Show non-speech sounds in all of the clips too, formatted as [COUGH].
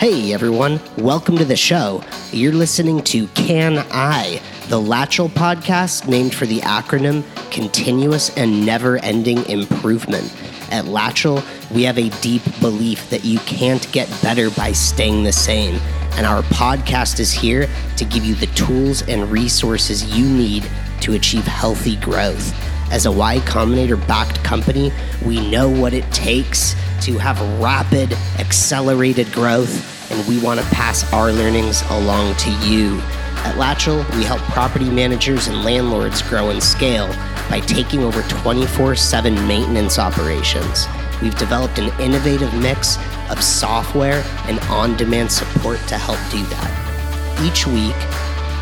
Hey everyone, welcome to the show. You're listening to Can I, the Latchel podcast named for the acronym Continuous and Never Ending Improvement. At Latchel, we have a deep belief that you can't get better by staying the same. And our podcast is here to give you the tools and resources you need to achieve healthy growth. As a Y Combinator backed company, we know what it takes to have rapid, accelerated growth, and we want to pass our learnings along to you. At Latchel, we help property managers and landlords grow and scale by taking over 24 7 maintenance operations. We've developed an innovative mix of software and on demand support to help do that. Each week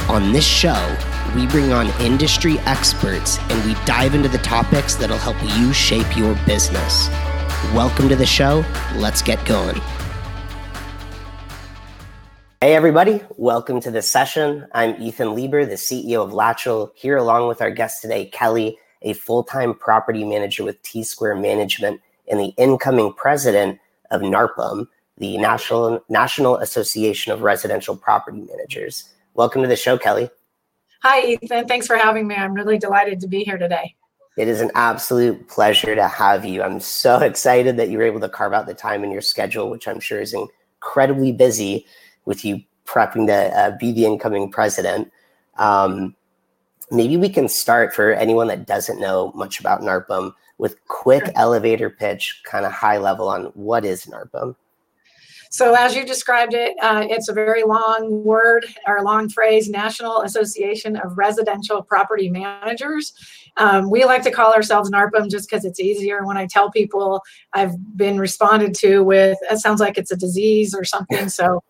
on this show, we bring on industry experts and we dive into the topics that'll help you shape your business. Welcome to the show. Let's get going. Hey, everybody. Welcome to this session. I'm Ethan Lieber, the CEO of Latchel, here along with our guest today, Kellie, a full time property manager with T Square Management and the incoming president of NARPM, the National, National Association of Residential Property Managers. Welcome to the show, Kellie. Hi, Ethan. Thanks for having me. I'm really delighted to be here today. It is an absolute pleasure to have you. I'm so [LAUGHS] excited that you were able to carve out the time in your schedule, which I'm sure is incredibly busy with you prepping to uh, be the incoming president. Um, maybe we can start for anyone that doesn't know much about NARPM with quick sure. elevator pitch, kind of high level on what is NARPM. So, as you described it, uh, it's a very long word or long phrase National Association of Residential Property Managers. Um, we like to call ourselves NARPM just because it's easier. When I tell people, I've been responded to with, it sounds like it's a disease or something. So,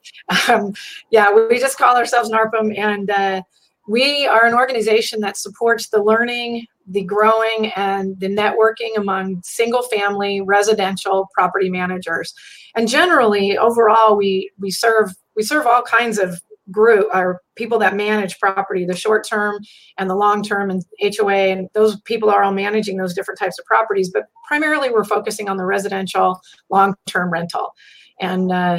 um, yeah, we just call ourselves NARPM. And uh, we are an organization that supports the learning, the growing, and the networking among single family residential property managers and generally overall we we serve we serve all kinds of group or people that manage property the short term and the long term and hoa and those people are all managing those different types of properties but primarily we're focusing on the residential long term rental. And uh,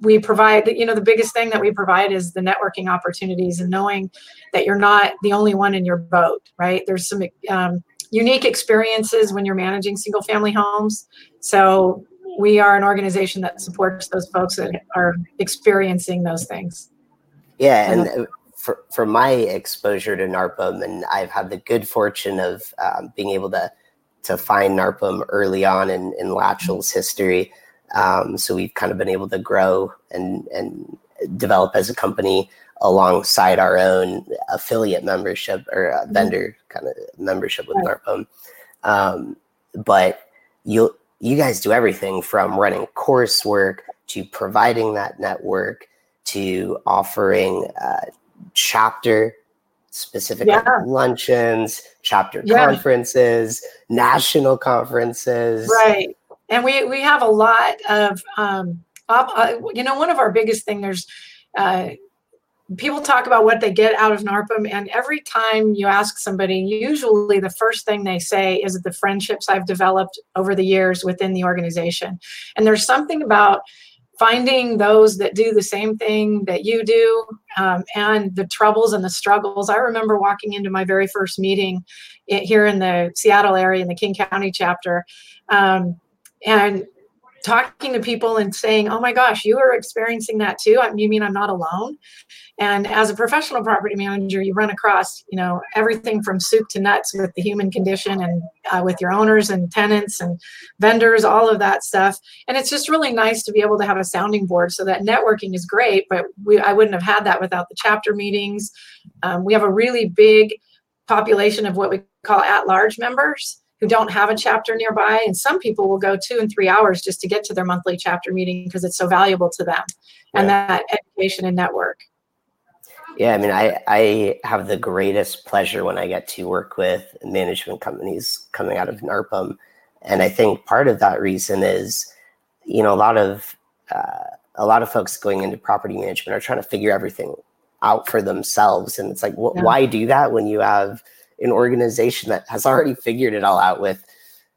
we provide you know the biggest thing that we provide is the networking opportunities and knowing that you're not the only one in your boat right? There's some um, unique experiences when you're managing single family homes. So we are an organization that supports those folks that are experiencing those things. Yeah, and for, for my exposure to NARPM, and I've had the good fortune of um, being able to to find NARPM early on in, in Latchel's history. Um, so we've kind of been able to grow and and develop as a company alongside our own affiliate membership or uh, vendor kind of membership with right. NARPM. Um, but you'll you guys do everything from running coursework to providing that network to offering uh, chapter specific yeah. luncheons, chapter yeah. conferences, national conferences. Right. And we, we have a lot of, um, uh, you know, one of our biggest thing, there's uh, people talk about what they get out of NARPM, and every time you ask somebody, usually the first thing they say is the friendships I've developed over the years within the organization. And there's something about finding those that do the same thing that you do um, and the troubles and the struggles. I remember walking into my very first meeting here in the Seattle area in the King County chapter. Um, and talking to people and saying, "Oh my gosh, you are experiencing that too." You mean I'm not alone? And as a professional property manager, you run across, you know, everything from soup to nuts with the human condition and uh, with your owners and tenants and vendors, all of that stuff. And it's just really nice to be able to have a sounding board. So that networking is great, but we I wouldn't have had that without the chapter meetings. Um, we have a really big population of what we call at-large members who don't have a chapter nearby. And some people will go two and three hours just to get to their monthly chapter meeting because it's so valuable to them yeah. and that education and network. Yeah, I mean, I, I have the greatest pleasure when I get to work with management companies coming out of NARPM. And I think part of that reason is, you know, a lot of uh, a lot of folks going into property management are trying to figure everything out for themselves. And it's like, wh- yeah. why do that when you have an organization that has already figured it all out with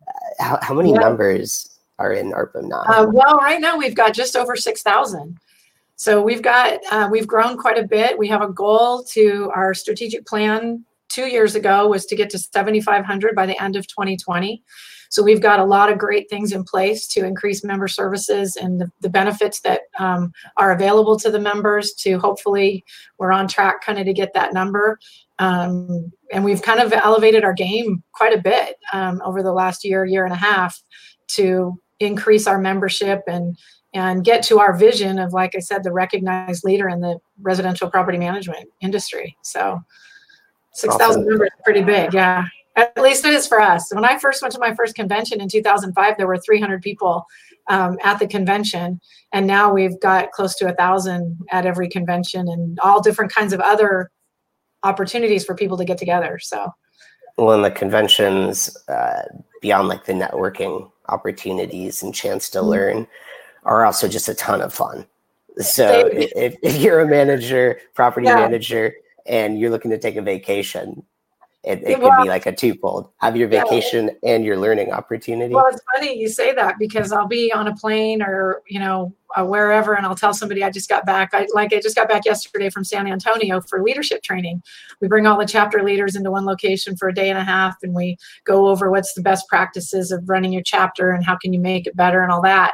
uh, how, how many yeah. members are in NARPM now? Uh, well, right now we've got just over 6,000. So we've got uh, we've grown quite a bit. We have a goal to our strategic plan two years ago was to get to 7,500 by the end of 2020. So we've got a lot of great things in place to increase member services and the, the benefits that um, are available to the members. To hopefully, we're on track kind of to get that number. Um, and we've kind of elevated our game quite a bit um, over the last year, year and a half, to increase our membership and and get to our vision of, like I said, the recognized leader in the residential property management industry. So, six thousand awesome. members pretty big, yeah. At least it is for us. When I first went to my first convention in 2005, there were 300 people um, at the convention, and now we've got close to a thousand at every convention, and all different kinds of other opportunities for people to get together. So, well, in the conventions, uh, beyond like the networking opportunities and chance to mm-hmm. learn, are also just a ton of fun. So, if, if you're a manager, property yeah. manager, and you're looking to take a vacation, it, it well, could be like a twofold have your vacation yeah. and your learning opportunity. well it's funny you say that because i'll be on a plane or you know uh, wherever and i'll tell somebody i just got back I, like i just got back yesterday from san antonio for leadership training. We bring all the chapter leaders into one location for a day and a half and we go over what's the best practices of running your chapter and how can you make it better and all that.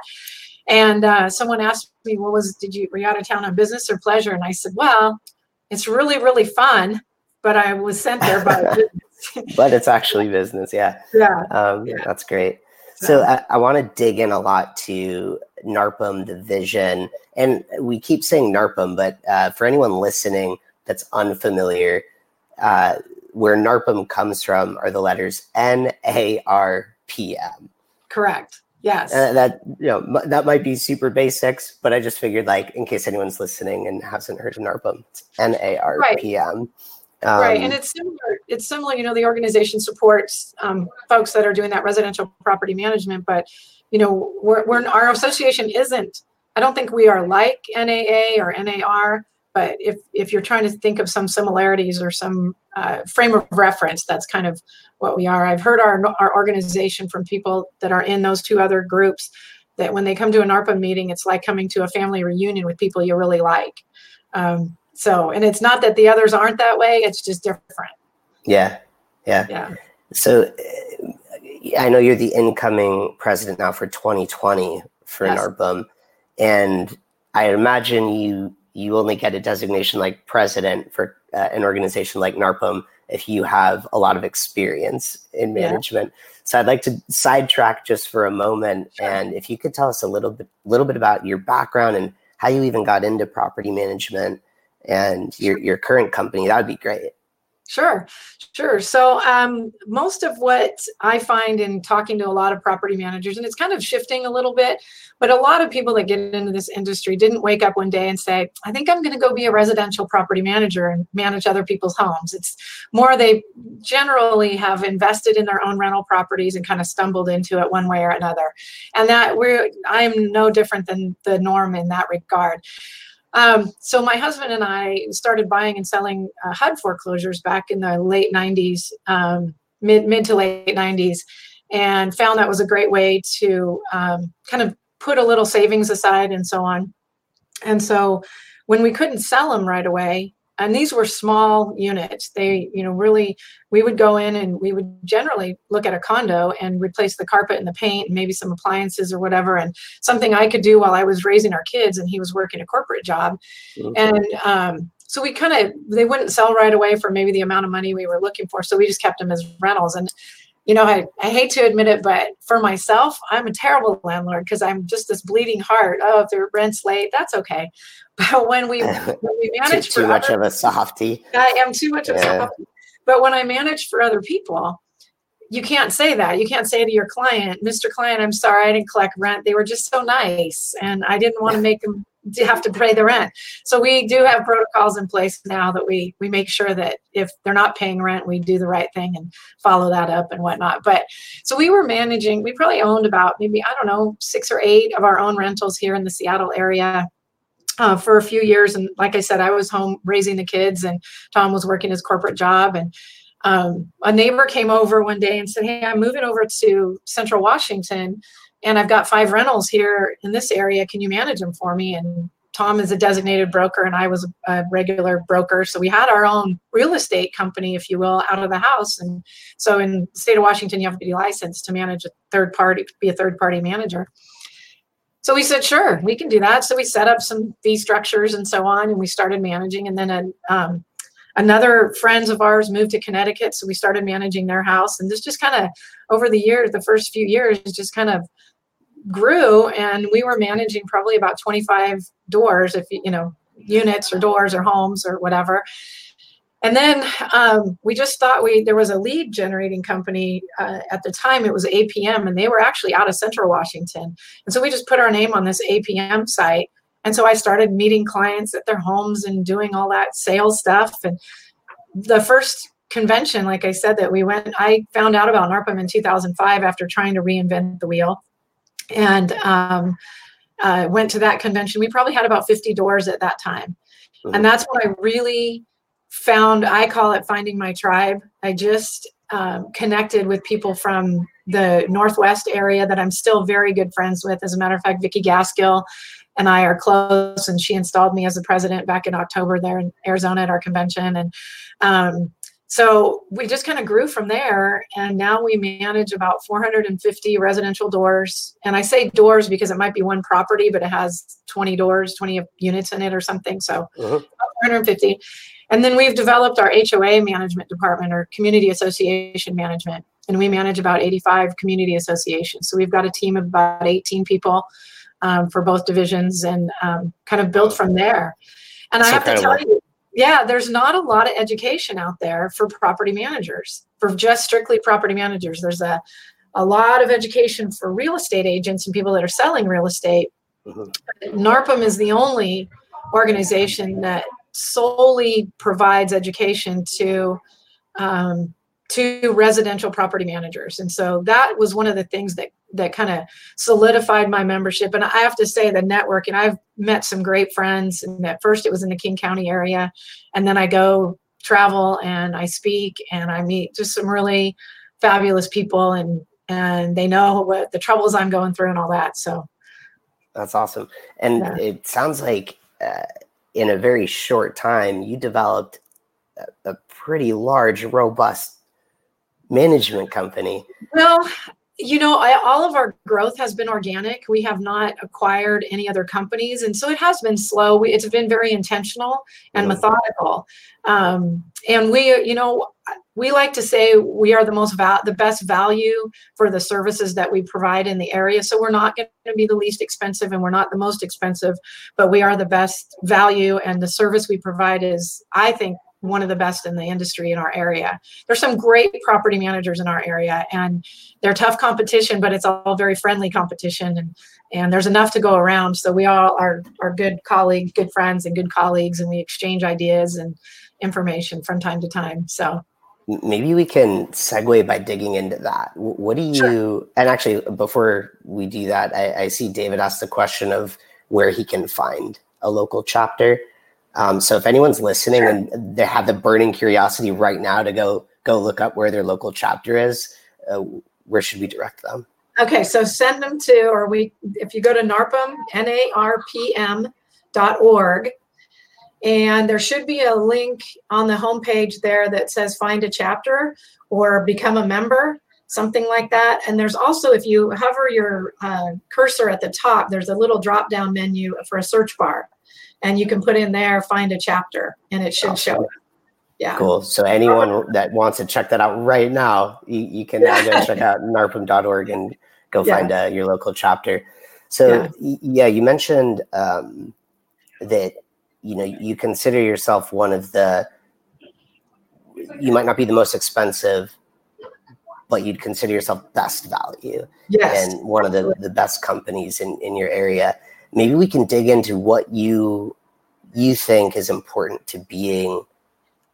And uh, someone asked me what was did you were you out of town on business or pleasure? And i said well it's really really fun but I was sent there by [LAUGHS] but it's actually business. Yeah. Yeah. Um, yeah. That's great. So I, I want to dig in a lot to NARPM, the vision, and we keep saying NARPM, but uh, for anyone listening that's unfamiliar, uh, where NARPM comes from are the letters N A R P M. Correct. Yes. Uh, that you know m- that might be super basics, but I just figured like in case anyone's listening and hasn't heard of NARPM, it's N A R P M. Right. Um, right, and it's similar. It's similar. You know, the organization supports um, folks that are doing that residential property management, but you know, we're, we're our association isn't. I don't think we are like NAA or NAR, but if if you're trying to think of some similarities or some uh, frame of reference, that's kind of what we are. I've heard our our organization from people that are in those two other groups that when they come to an NARPM meeting, it's like coming to a family reunion with people you really like. Um, so, and it's not that the others aren't that way, it's just different. Yeah. Yeah. Yeah. So uh, I know you're the incoming president now for 2020 for yes. NARPM. And I imagine you you only get a designation like president for uh, an organization like NARPM if you have a lot of experience in management. Yeah. So I'd like to sidetrack just for a moment, sure. and if you could tell us a little bit, little bit about your background and how you even got into property management, and your your current company, that would be great. Sure, sure. So, um, most of what I find in talking to a lot of property managers, and it's kind of shifting a little bit, but a lot of people that get into this industry didn't wake up one day and say, I think I'm going to go be a residential property manager and manage other people's homes. It's more they generally have invested in their own rental properties and kind of stumbled into it one way or another. And that we're, I'm no different than the norm in that regard. Um, so my husband and I started buying and selling uh, HUD foreclosures back in the late 90s, um, mid mid to late 90s, and found that was a great way to um, kind of put a little savings aside and so on. And so when we couldn't sell them right away, and these were small units. They you know really we would go in and we would generally look at a condo and replace the carpet and the paint and maybe some appliances or whatever and something i could do while i was raising our kids and he was working a corporate job. Mm-hmm. and um, so we kind of they wouldn't sell right away for maybe the amount of money we were looking for so we just kept them as rentals. And you know, I, I hate to admit it, but for myself, I'm a terrible landlord because I'm just this bleeding heart. Oh, if the rent's late, that's okay. [LAUGHS] But when we when [LAUGHS] we manage too, too much of a softy, I am too much of a softy. But when I manage for other people, you can't say that. You can't say to your client, Mr. Client, I'm sorry I didn't collect rent. They were just so nice, and I didn't want to make them have to pay the rent. So we do have protocols in place now that we we make sure that if they're not paying rent, we do the right thing and follow that up and whatnot. But so we were managing. We probably owned about maybe I don't know six or eight of our own rentals here in the Seattle area uh, for a few years. And like I said, I was home raising the kids, and Tom was working his corporate job. And um, a neighbor came over one day and said, "Hey, I'm moving over to Central Washington, and I've got five rentals here in this area. Can you manage them for me?" And Tom is a designated broker and I was a regular broker. So we had our own real estate company, if you will, out of the house. And so in the state of Washington, you have to be licensed to manage a third party, be a third party manager. So we said, sure, we can do that. So we set up some fee structures and so on, and we started managing. And then a, um, another friends of ours moved to Connecticut, so we started managing their house. And this just kind of over the years, the first few years, just kind of grew, and we were managing probably about 25 doors, if you know, units or doors or homes or whatever. And then um, we just thought we there was a lead generating company uh, at the time. It was APM, and they were actually out of Central Washington. And so we just put our name on this APM site. And so I started meeting clients at their homes and doing all that sales stuff. And the first convention, like I said, that we went, I found out about NARPM in 2005 after trying to reinvent the wheel, and um, uh, went to that convention. We probably had about 50 doors at that time, mm-hmm. and that's when I really found i call it finding my tribe i just um, connected with people from the northwest area that i'm still very good friends with as a matter of fact vicki gaskill and i are close and she installed me as a president back in october there in arizona at our convention and um, so we just kind of grew from there and now we manage about 450 residential doors and i say doors because it might be one property but it has 20 doors 20 units in it or something so uh-huh. 450 and then we've developed our HOA management department or community association management. And we manage about 85 community associations. So we've got a team of about 18 people um, for both divisions and um, kind of built from there. And I have to tell you, yeah, there's not a lot of education out there for property managers, for just strictly property managers. There's a, a lot of education for real estate agents and people that are selling real estate. Mm-hmm. NARPM is the only organization that solely provides education to um, to residential property managers. And so that was one of the things that that kind of solidified my membership. And i have to say the network and i've met some great friends and at first it was in the king county area and then i go travel and i speak and i meet just some really fabulous people and and they know what the troubles i'm going through and all that so. That's awesome. And yeah. it sounds like uh, in a very short time, you developed a, a pretty large, robust management company. Well, you know, I, all of our growth has been organic. We have not acquired any other companies, and so it has been slow. We, it's been very intentional and methodical. Um, and we, you know, we like to say we are the most val- the best value for the services that we provide in the area. So we're not going to be the least expensive, and we're not the most expensive, but we are the best value, and the service we provide is, I think, one of the best in the industry in our area. There's some great property managers in our area and they're tough competition, but it's all very friendly competition and and there's enough to go around. So we all are are good colleagues, good friends and good colleagues and we exchange ideas and information from time to time. So maybe we can segue by digging into that. What do you sure. and actually before we do that, I, I see David asked the question of where he can find a local chapter. Um, so if anyone's listening and they have the burning curiosity right now to go go look up where their local chapter is, uh, where should we direct them? Okay, so send them to, or we, if you go to NARPM, N-A-R-P-M dot org, and there should be a link on the homepage there that says find a chapter or become a member, something like that. And there's also, if you hover your uh, cursor at the top, there's a little drop down menu for a search bar and you can put in there find a chapter and it should awesome. show yeah. Cool. So anyone that wants to check that out right now you, you can now go check [LAUGHS] out narpm.org and go yeah. find uh, your local chapter. So yeah, yeah you mentioned um, that you know you consider yourself one of the you might not be the most expensive but you'd consider yourself best value yes. and one of the, the best companies in, in your area maybe we can dig into what you you think is important to being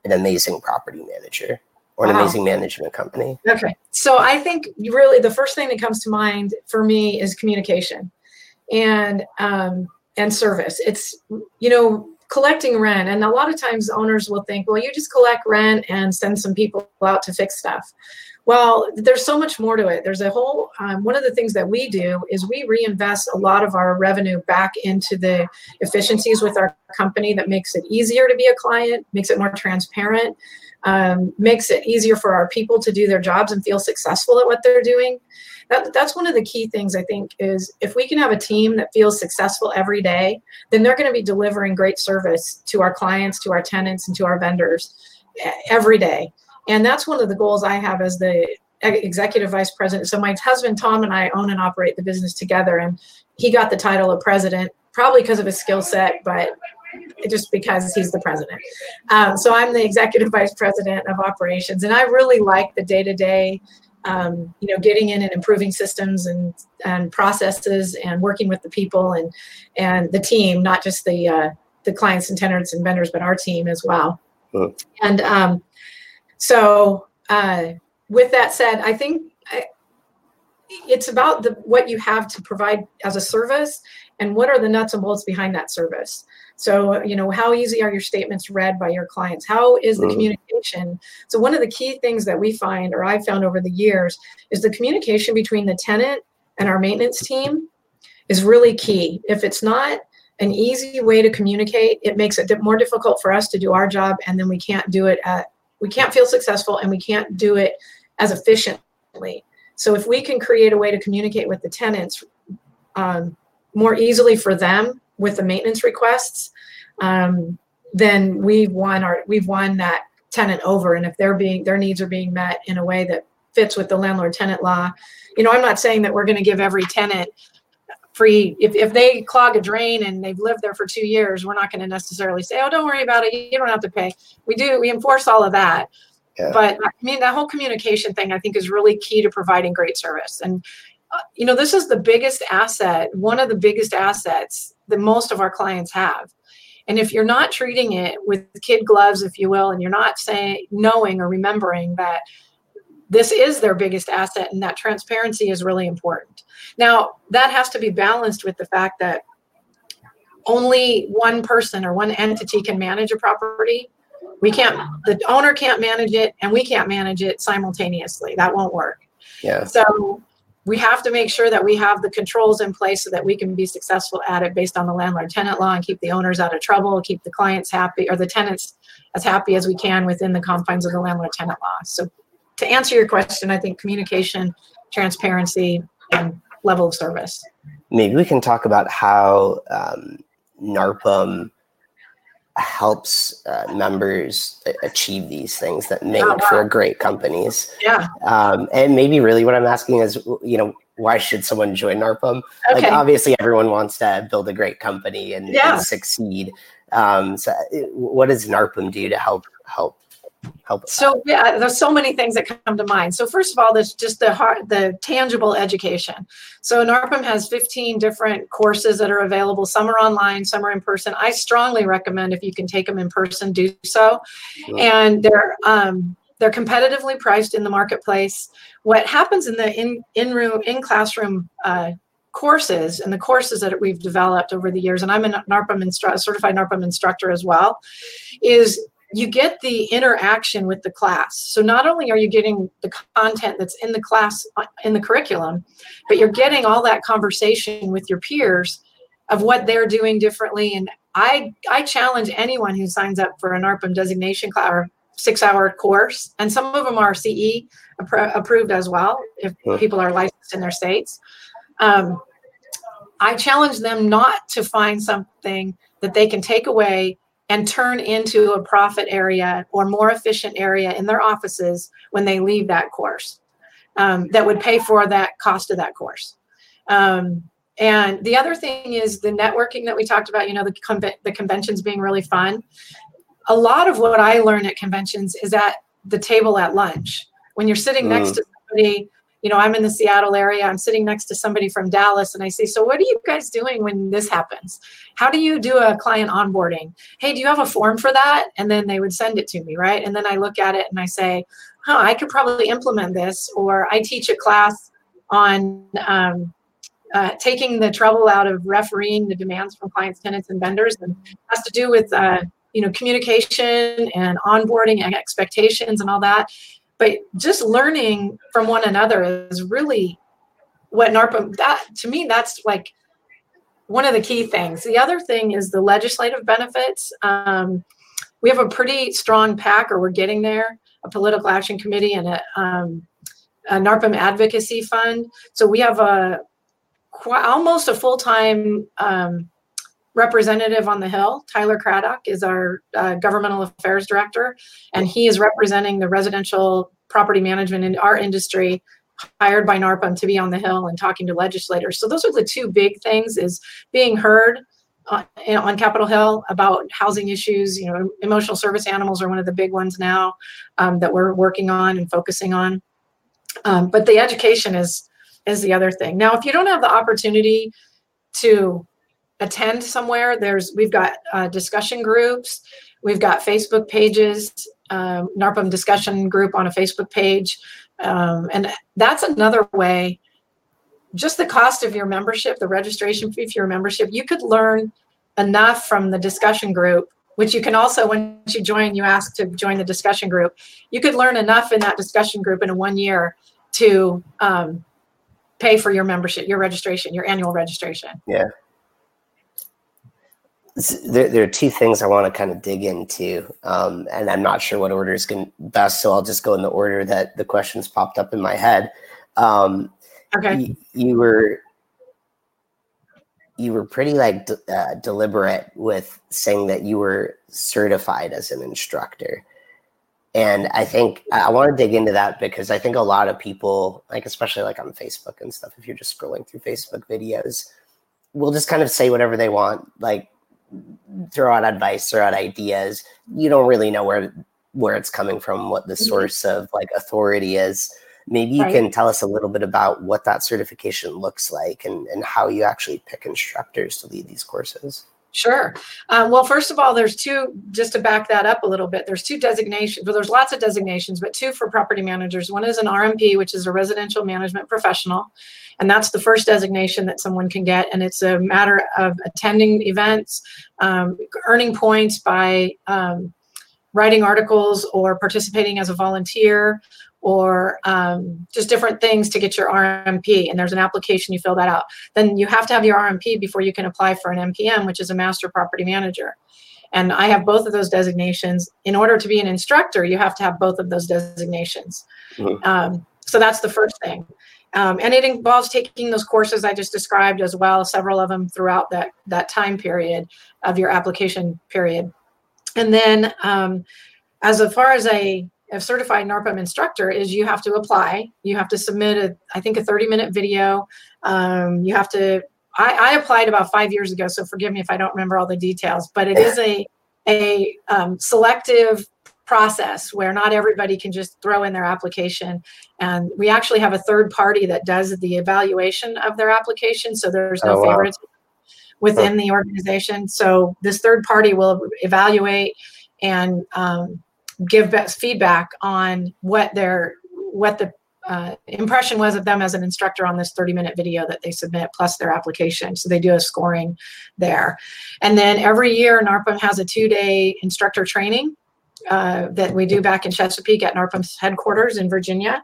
an amazing property manager or an wow. amazing management company. Okay. So I think really the first thing that comes to mind for me is communication and um, and service. It's you know collecting rent and a lot of times owners will think well you just collect rent and send some people out to fix stuff Well, there's so much more to it. There's a whole, um, one of the things that we do is we reinvest a lot of our revenue back into the efficiencies with our company that makes it easier to be a client, makes it more transparent, um, makes it easier for our people to do their jobs and feel successful at what they're doing. That, that's one of the key things I think is if we can have a team that feels successful every day, then they're going to be delivering great service to our clients, to our tenants, and to our vendors every day. And that's one of the goals I have as the executive vice president. So my husband Tom and I own and operate the business together, and he got the title of president probably because of his skill set, but just because he's the president. Um, so I'm the executive [LAUGHS] vice president of operations, and I really like the day to day. Um, you know, getting in and improving systems and and processes, and working with the people and and the team, not just the uh, the clients and tenants and vendors, but our team as well. And um, so, uh, with that said, I think I, it's about the what you have to provide as a service and what are the nuts and bolts behind that service. So, you know, how easy are your statements read by your clients? How is the mm-hmm. communication? So, one of the key things that we find, or I've found over the years, is the communication between the tenant and our maintenance team is really key. If it's not an easy way to communicate. It makes it more difficult for us to do our job, and then we can't do it at we can't feel successful, and we can't do it as efficiently. So if we can create a way to communicate with the tenants um, more easily for them with the maintenance requests, um, then we've won our we've won that tenant over. And if they're being their needs are being met in a way that fits with the landlord tenant law, you know, I'm not saying that we're going to give every tenant free if, if they clog a drain and they've lived there for two years we're not going to necessarily say oh don't worry about it. You don't have to pay. We do we enforce all of that. Yeah. but i mean that whole communication thing i think is really key to providing great service. And uh, you know this is the biggest asset one of the biggest assets that most of our clients have. And if you're not treating it with kid gloves if you will and you're not saying knowing or remembering that this is their biggest asset and that transparency is really important. Now that has to be balanced with the fact that only one person or one entity can manage a property. We can't the owner can't manage it and we can't manage it simultaneously. That won't work. Yeah. So we have to make sure that we have the controls in place so that we can be successful at it based on the landlord tenant law and keep the owners out of trouble keep the clients happy or the tenants as happy as we can within the confines of the landlord tenant law. So to answer your question, I think communication, transparency, and level of service. Maybe we can talk about how um, NARPM helps uh, members achieve these things that make oh, wow. for great companies. Yeah. Um, and maybe really what I'm asking is, you know, why should someone join NARPM? Okay. Like obviously everyone wants to build a great company and, yeah. and succeed. Um, so what does NARPM do to help help help so yeah there's so many things that come to mind. So first of all there's just the hard the tangible education. So NARPM has 15 different courses that are available. Some are online some are in person. I strongly recommend if you can take them in person do so. And they're um, they're competitively priced in the marketplace. What happens in the in in room in classroom uh, courses and the courses that we've developed over the years, and I'm a NARPM instru- certified NARPM instructor as well, is you get the interaction with the class. So not only are you getting the content that's in the class uh, in the curriculum, but you're getting all that conversation with your peers of what they're doing differently. And I I challenge anyone who signs up for an NARPM designation class or six hour course, and some of them are CE approved as well if people are licensed in their states. Um, I challenge them not to find something that they can take away and turn into a profit area or more efficient area in their offices when they leave that course um, that would pay for that cost of that course. Um, and the other thing is the networking that we talked about, you know, the, con- the conventions being really fun. A lot of what I learn at conventions is at the table at lunch. When you're sitting mm. next to somebody you know, I'm in the Seattle area. I'm sitting next to somebody from Dallas, and I say, So, what are you guys doing when this happens? How do you do a client onboarding? Hey, do you have a form for that? And then they would send it to me, right? And then I look at it and I say, Huh, I could probably implement this. Or I teach a class on um, uh, taking the trouble out of refereeing the demands from clients, tenants, and vendors, and has to do with uh, you know communication and onboarding and expectations and all that but just learning from one another is really what NARPM that to me that's like one of the key things. The other thing is the legislative benefits. Um, we have a pretty strong PAC, or we're getting there, a political action committee and a, um, a NARPM advocacy fund. So we have a almost a full time um, representative on the Hill. Tyler Craddock is our uh, governmental affairs director, and he is representing the residential property management in our industry hired by NARPM to be on the Hill and talking to legislators. So those are the two big things: is being heard on, on Capitol Hill about housing issues. You know, emotional service animals are one of the big ones now um, that we're working on and focusing on. Um, but the education is is the other thing. Now, if you don't have the opportunity to attend somewhere, there's we've got uh, discussion groups, we've got Facebook pages, um, NARPM discussion group on a Facebook page, um, and that's another way. Just the cost of your membership, the registration fee for your membership, you could learn enough from the discussion group which you can also once you join you ask to join the discussion group you could learn enough in that discussion group in a one year to um, pay for your membership, your registration, your annual registration. Yeah. There, there are two things I want to kind of dig into, um, and I'm not sure what order is going best, so I'll just go in the order that the questions popped up in my head. Um, okay. You, you were you were pretty like uh, deliberate with saying that you were certified as an instructor. And I think I want to dig into that because I think a lot of people, like especially like on Facebook and stuff, if you're just scrolling through Facebook videos, will just kind of say whatever they want, like throw out advice, throw out ideas. You don't really know where where it's coming from, what the mm-hmm. source of like authority is. Maybe you right. can tell us a little bit about what that certification looks like and, and how you actually pick instructors to lead these courses. Sure. Um, well, first of all, there's two, just to back that up a little bit, there's two designations, but there's lots of designations, but two for property managers. One is an RMP, which is a residential management professional. And that's the first designation that someone can get. And it's a matter of attending events, um, earning points by um, writing articles or participating as a volunteer or um, just different things to get your RMP. And there's an application, you fill that out. Then you have to have your RMP before you can apply for an MPM, which is a master property manager. And I have both of those designations. In order to be an instructor, you have to have both of those designations. Mm-hmm. Um, so that's the first thing. Um, and it involves taking those courses I just described as well, several of them throughout that, that time period of your application period. And then um, as far as a a certified NARPM instructor is you have to apply. You have to submit a, I think, a 30 minute video. Um, you have to. I, I, applied about five years ago, so forgive me if I don't remember all the details. But it is a a um, selective process where not everybody can just throw in their application. And we actually have a third party that does the evaluation of their application, so there's no oh, wow. favoritism within the organization. So this third party will evaluate and um, give best feedback on what their what the uh, impression was of them as an instructor on this 30 minute video that they submit plus their application. So they do a scoring there. And then every year narpm has a two day instructor training uh, that we do back in chesapeake at narpm's headquarters in virginia.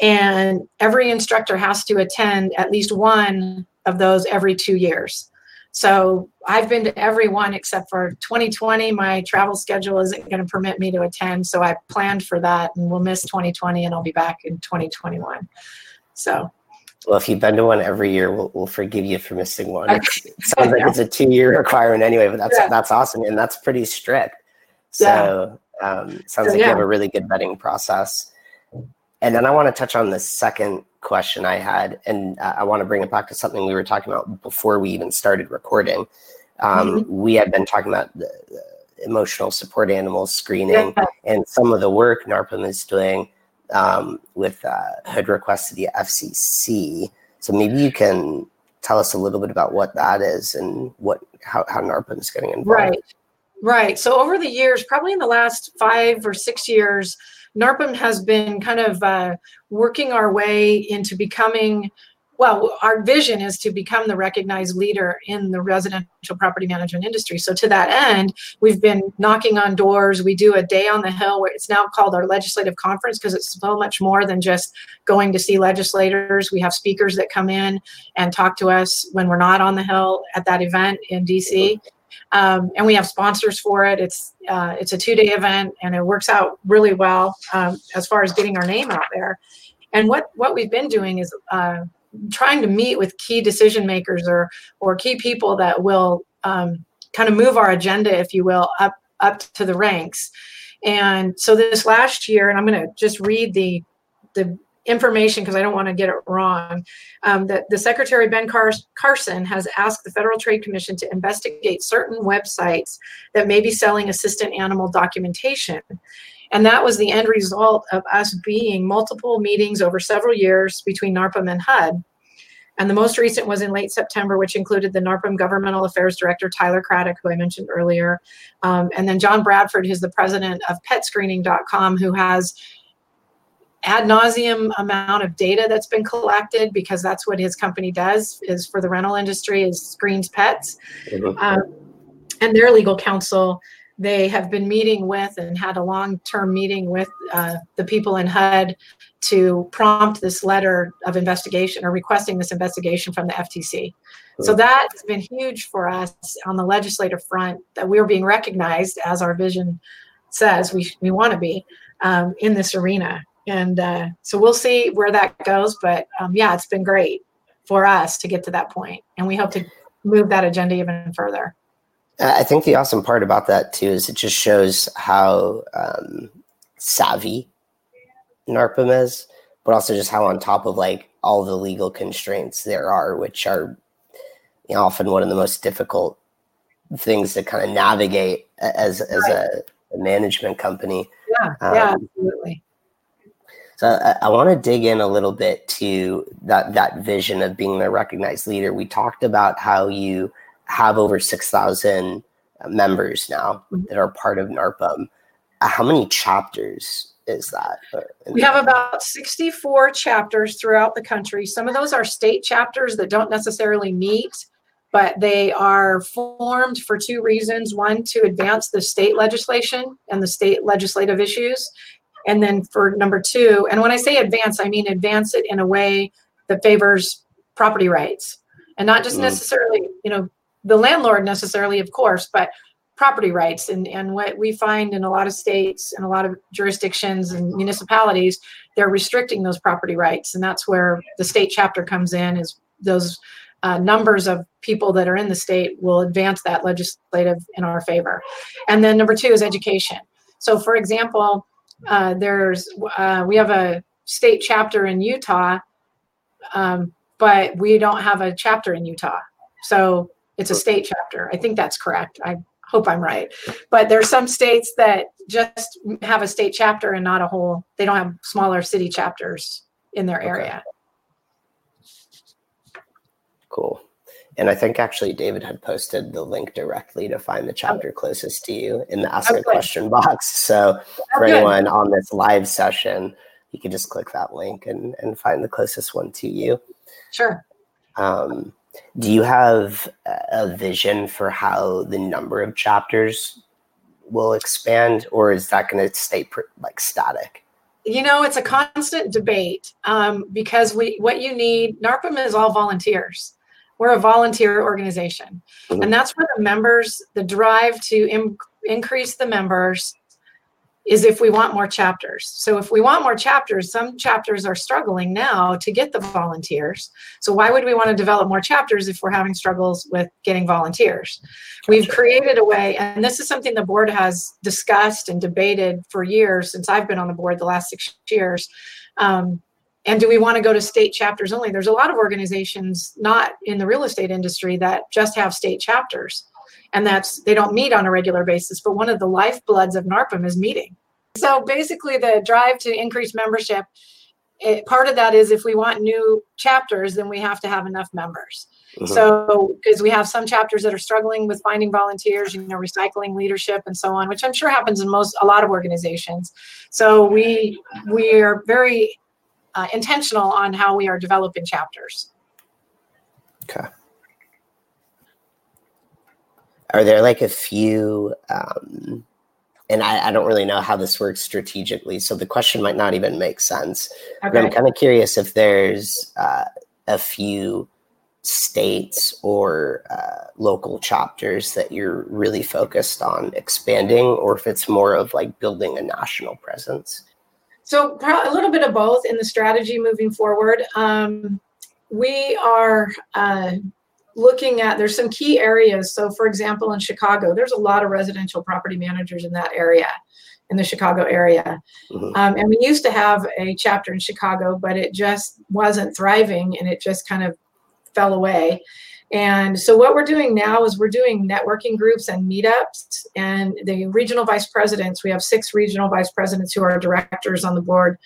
And every instructor has to attend at least one of those every two years so I've been to every one except for 2020. My travel schedule isn't going to permit me to attend. So I planned for that and we'll miss 2020 and I'll be back in 2021. So. Well, if you've been to one every year, we'll, we'll forgive you for missing one. [LAUGHS] it sounds like it's a two-year requirement anyway, but that's yeah. that's awesome and that's pretty strict. So yeah. um, sounds so, like yeah. you have a really good vetting process. And then I want to touch on the second question I had, and uh, I want to bring it back to something we were talking about before we even started recording. Um, mm-hmm. We had been talking about the, the emotional support animal screening yeah. and some of the work NARPM is doing um, with uh, HUD requests to the FTC. So maybe you can tell us a little bit about what that is and what how, how NARPM is getting involved. Right, right. So over the years, probably in the last five or six years, NARPM has been kind of uh, working our way into becoming well, our vision is to become the recognized leader in the residential property management industry. So, to that end, we've been knocking on doors. We do a day on the Hill, where it's now called our legislative conference because it's so much more than just going to see legislators. We have speakers that come in and talk to us when we're not on the Hill at that event in DC. Um, and we have sponsors for it. It's uh, it's a two day event, and it works out really well um, as far as getting our name out there. And what what we've been doing is uh, trying to meet with key decision makers or or key people that will um, kind of move our agenda, if you will, up up to the ranks. And so this last year, and I'm going to just read the the information because I don't want to get it wrong. Um, that the Secretary Ben Car- Carson has asked the Federal Trade Commission to investigate certain websites that may be selling assistant animal documentation. And that was the end result of us being multiple meetings over several years between NARPM and HUD. And the most recent was in late September, which included the NARPM Governmental Affairs Director, Tyler Craddock, who I mentioned earlier. Um, and then John Bradford, who's the president of PetScreening.com, who has ad nauseum amount of data that's been collected because that's what his company does is for the rental industry is screens pets mm-hmm. um, and their legal counsel they have been meeting with and had a long-term meeting with uh, the people in HUD to prompt this letter of investigation or requesting this investigation from the FTC. So that has been huge for us on the legislative front that we're being recognized as our vision says we, we want to be um, in this arena. And uh, so we'll see where that goes. But um, yeah, it's been great for us to get to that point, And we hope to move that agenda even further. I think the awesome part about that too is it just shows how um, savvy NARPM is, but also just how on top of like all the legal constraints there are, which are you know, often one of the most difficult things to kind of navigate as as right. a, a, management company. Yeah, um, yeah, absolutely. So I, I want to dig in a little bit to that that vision of being the recognized leader. We talked about how you have over 6,000 members now mm-hmm. that are part of NARPM. How many chapters is that? We have about 64 chapters throughout the country. Some of those are state chapters that don't necessarily meet, but they are formed for two reasons. One, to advance the state legislation and the state legislative issues. And then for number two, and when I say advance, I mean advance it in a way that favors property rights and not just mm. necessarily, you know, the landlord necessarily, of course, but property rights. And, and what we find in a lot of states and a lot of jurisdictions and municipalities, they're restricting those property rights. And that's where the state chapter comes in is those uh, numbers of people that are in the state will advance that legislative in our favor. And then number two is education. So for example, uh, there's uh, we have a state chapter in Utah, um, but we don't have a chapter in Utah. So it's a state chapter. I think that's correct. I hope I'm right. But there's some states that just have a state chapter and not a whole, they don't have smaller city chapters in their area. Okay. Cool. And I think actually David had posted the link directly to find the chapter closest to you in the ask a question box. So for anyone on this live session, you can just click that link and, and find the closest one to you. Sure. Um, do you have a vision for how the number of chapters will expand or is that going to stay like static you know it's a constant debate um, because we what you need narpm is all volunteers we're a volunteer organization mm-hmm. and that's where the members the drive to Im- increase the members is if we want more chapters. So if we want more chapters, some chapters are struggling now to get the volunteers. So why would we want to develop more chapters if we're having struggles with getting volunteers? We've created a way, and this is something the board has discussed and debated for years since I've been on the board the last six years. Um, and do we want to go to state chapters only? There's a lot of organizations not in the real estate industry that just have state chapters and that's they don't meet on a regular basis but one of the lifebloods of narpm is meeting so basically the drive to increase membership it, part of that is if we want new chapters then we have to have enough members mm-hmm. so because we have some chapters that are struggling with finding volunteers you know recycling leadership and so on which i'm sure happens in most a lot of organizations so we we are very uh, intentional on how we are developing chapters Okay. Are there like a few, um, and I, I, don't really know how this works strategically, so the question might not even make sense. Okay. But I'm kind of curious if there's uh, a few states or uh, local chapters that you're really focused on expanding, or if it's more of like building a national presence? So, a little bit of both in the strategy moving forward. Um, we are uh, looking at there's some key areas. So, for example, in Chicago, there's a lot of residential property managers in that area, in the Chicago area. Mm-hmm. Um, and we used to have a chapter in Chicago, but it just wasn't thriving and it just kind of fell away. And so, what we're doing now is we're doing networking groups and meetups. And the regional vice presidents, we have six regional vice presidents who are directors on the board.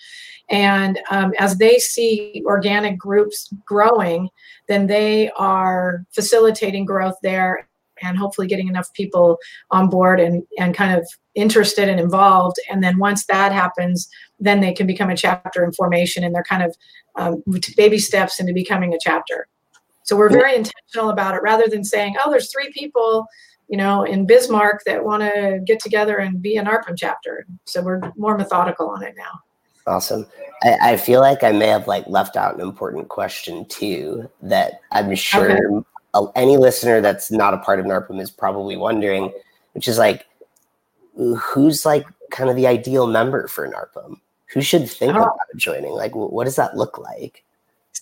And um, as they see organic groups growing, then they are facilitating growth there and hopefully getting enough people on board and, and kind of interested and involved. And then once that happens, then they can become a chapter in formation and they're kind of um, baby steps into becoming a chapter. So we're very intentional about it rather than saying, oh, there's three people, you know, in Bismarck that want to get together and be an ARPM chapter. So we're more methodical on it now. Awesome. I, I feel like I may have like left out an important question too that I'm sure okay. any listener that's not a part of NARPM is probably wondering, which is like, who's like kind of the ideal member for NARPM? Who should think oh. about joining? Like, what does that look like?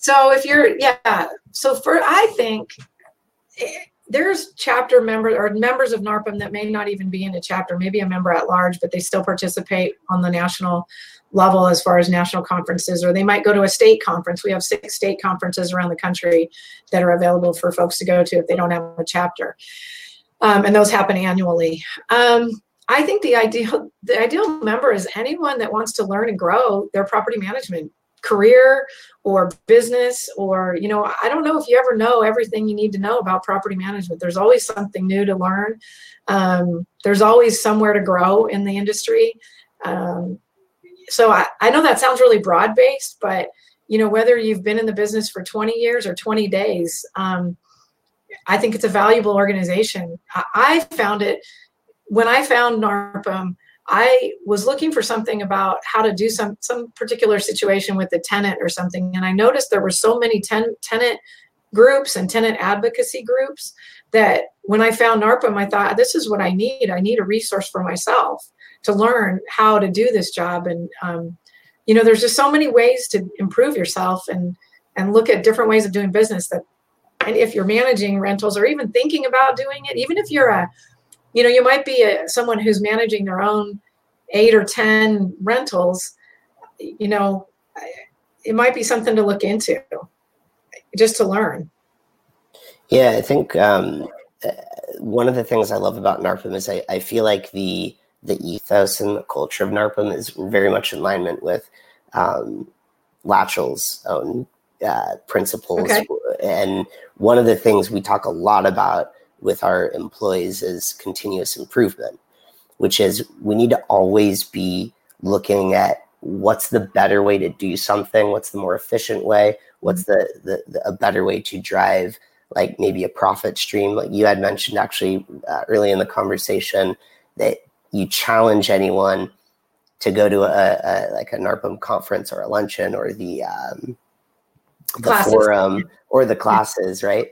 So if you're, yeah. So for, I think eh, there's chapter members or members of NARPM that may not even be in a chapter, maybe a member at large, but they still participate on the national level as far as national conferences, or they might go to a state conference. We have six state conferences around the country that are available for folks to go to if they don't have a chapter. Um, and those happen annually. Um, I think the ideal the ideal member is anyone that wants to learn and grow their property management career or business or you know i don't know if you ever know everything you need to know about property management. There's always something new to learn. Um, there's always somewhere to grow in the industry. Um, so I, I know that sounds really broad based but you know whether you've been in the business for 20 years or 20 days um, i think it's a valuable organization. I, I found it when i found narpm I was looking for something about how to do some some particular situation with the tenant or something, and I noticed there were so many ten, tenant groups and tenant advocacy groups that when I found NARPM, I thought this is what I need. I need a resource for myself to learn how to do this job, and um, you know, there's just so many ways to improve yourself and and look at different ways of doing business that and if you're managing rentals or even thinking about doing it even if you're a you know, you might be a, someone who's managing their own eight or 10 rentals, you know, it might be something to look into just to learn. Yeah, I think um, one of the things I love about NARPM is I, I feel like the the ethos and the culture of NARPM is very much in alignment with um, Latchel's own uh, principles. Okay. And one of the things we talk a lot about with our employees is continuous improvement, which is we need to always be looking at what's the better way to do something, what's the more efficient way, what's the, the, the a better way to drive like maybe a profit stream. Like you had mentioned actually uh, early in the conversation that you challenge anyone to go to a, a like a NARPM conference or a luncheon or the um, the classes. forum or the classes, right?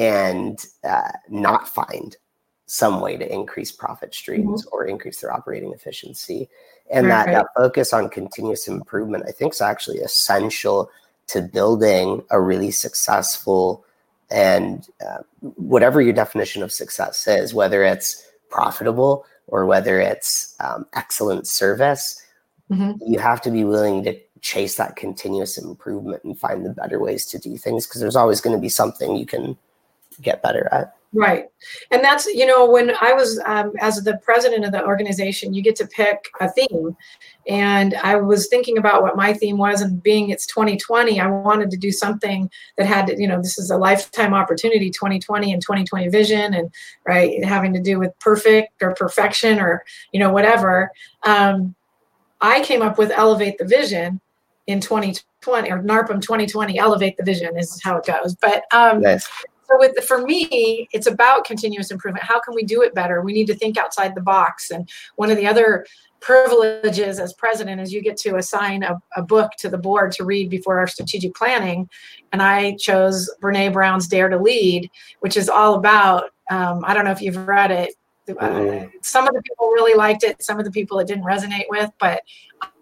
And uh, not find some way to increase profit streams mm-hmm. or increase their operating efficiency. And right, that, that focus on continuous improvement, I think, is actually essential to building a really successful and uh, whatever your definition of success is, whether it's profitable or whether it's um, excellent service, mm-hmm. you have to be willing to chase that continuous improvement and find the better ways to do things because there's always going to be something you can get better at. Right. And that's, you know, when I was, um, as the president of the organization, you get to pick a theme. And I was thinking about what my theme was, and being it's 2020, I wanted to do something that had, you know, this is a lifetime opportunity 2020 and 2020 vision, and right, having to do with perfect or perfection or, you know, whatever. Um, I came up with Elevate the Vision in 2020 or NARPM 2020, elevate the vision is how it goes. But um, Nice. So with the, for me, it's about continuous improvement. How can we do it better? We need to think outside the box. And one of the other privileges as president is you get to assign a, a book to the board to read before our strategic planning. And I chose Brene Brown's Dare to Lead, which is all about. Um, I don't know if you've read it. Mhm. some of the people really liked it. Some of the people it didn't resonate with, but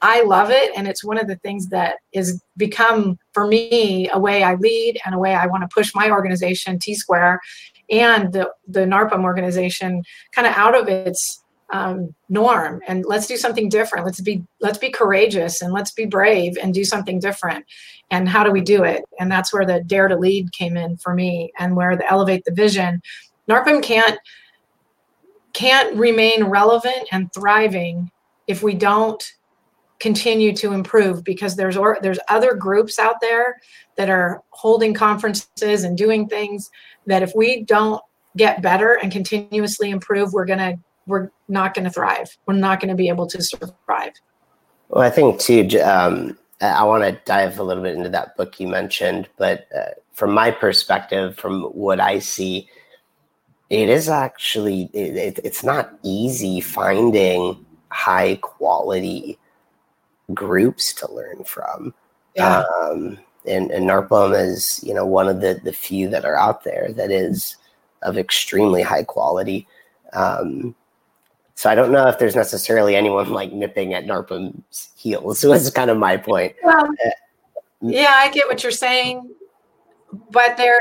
I love it, and it's one of the things that is become for me a way I lead and a way I want to push my organization, T Square, and the the NARPM organization, kind of out of its um, norm. And let's do something different. Let's be let's be courageous and let's be brave and do something different. And how do we do it? And that's where the dare to lead came in for me, and where the elevate the vision. NARPM can't can't remain relevant and thriving if we don't continue to improve because there's or there's other groups out there that are holding conferences and doing things that if we don't get better and continuously improve we're going to we're not going to thrive we're not going to be able to survive Well, I think too. Um, I want to dive a little bit into that book you mentioned, but uh, from my perspective, from what I see, it is actually it, it, it's not easy finding high quality groups to learn from. yeah Um, and, and NARPM is, you know, one of the, the few that are out there that is of extremely high quality. Um, so I don't know if there's necessarily anyone like nipping at NARPM's heels. [LAUGHS] Was kind of my point. well, yeah i get what you're saying but they're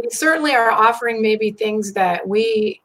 they certainly are offering maybe things that we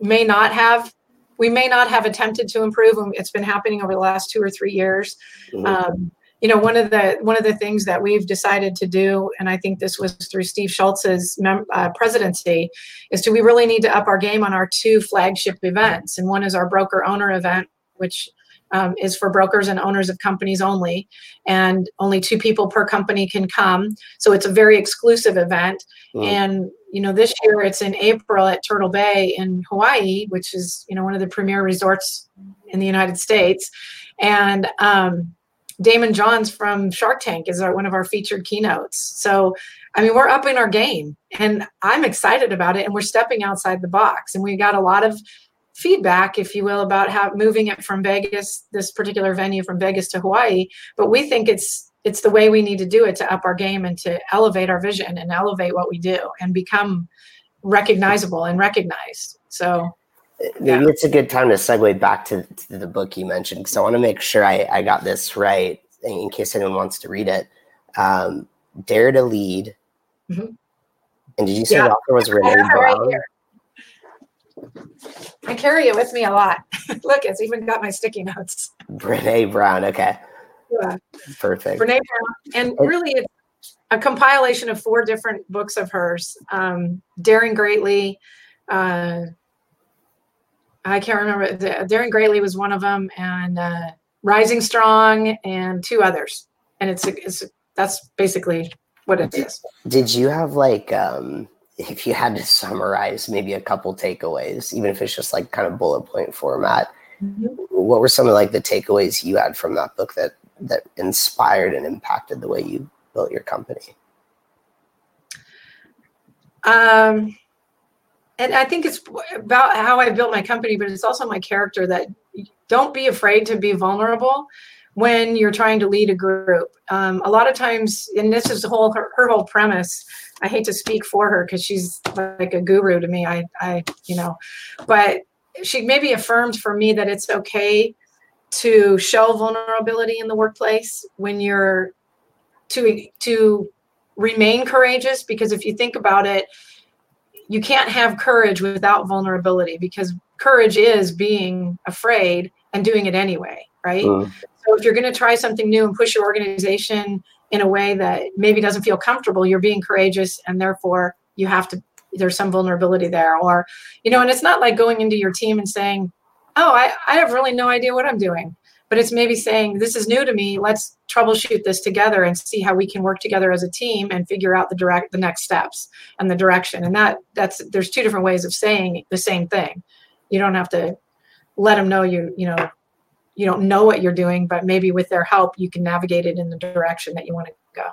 may not have we may not have attempted to improve and it's been happening over the last two or three years Mhm. um, you know one of the one of the things that we've decided to do and i think this was through steve schultz's mem- uh, presidency is to we really need to up our game on our two flagship events and one is our broker owner event which um, is for brokers and owners of companies only. And only two people per company can come. So it's a very exclusive event. And you know this year it's in april at turtle bay in hawaii which is you know one of the premier resorts in the united states. And um, daymond johns from shark tank is our, one of our featured keynotes. So i mean we're upping our game and i'm excited about it and we're stepping outside the box. And we got a lot of feedback if you will about how moving it from vegas this particular venue from vegas to hawaii but we think it's it's the way we need to do it to up our game and to elevate our vision and elevate what we do and become recognizable and recognized so Maybe it's a good time to segue back to, to the book you mentioned because I want to make sure I, I got this right in, in case anyone wants to read it. Um, Dare to Lead. Mhm. And did you say Yeah. the author was I Renee have it right Brown? here. I carry it with me a lot. [LAUGHS] Look, it's even got my sticky notes. Brene Brown. Okay, Yeah. perfect. Brene Brown. And really, it's a compilation of four different books of hers um, Daring Greatly. Uh, I can't remember. Daring Greatly was one of them, and uh, Rising Strong, and two others. And it's, it's that's basically what it is. Did you have like, um, if you had to summarize maybe a couple takeaways, even if it's just like kind of bullet point format, what were some of like the takeaways you had from that book that that inspired and impacted the way you built your company? Um, and I think it's about how I built my company, but it's also my character that don't be afraid to be vulnerable when you're trying to lead a group. Um, a lot of times, and this is the whole her, her whole premise. I hate to speak for her because she's like a guru to me. I, I, you know, but she maybe affirmed for me that it's okay to show vulnerability in the workplace when you're to to remain courageous because if you think about it you can't have courage without vulnerability because courage is being afraid and doing it anyway right Mm. so if you're going to try something new and push your organization in a way that maybe doesn't feel comfortable you're being courageous and therefore you have to there's some vulnerability there. Or you know and it's not like going into your team and saying oh i, I have really no idea what i'm doing. But it's maybe saying this is new to me. Let's troubleshoot this together and see how we can work together as a team and figure out the direct the next steps and the direction. And that that's there's two different ways of saying the same thing. You don't have to let them know you you know you don't know what you're doing, but maybe with their help, you can navigate it in the direction that you want to go.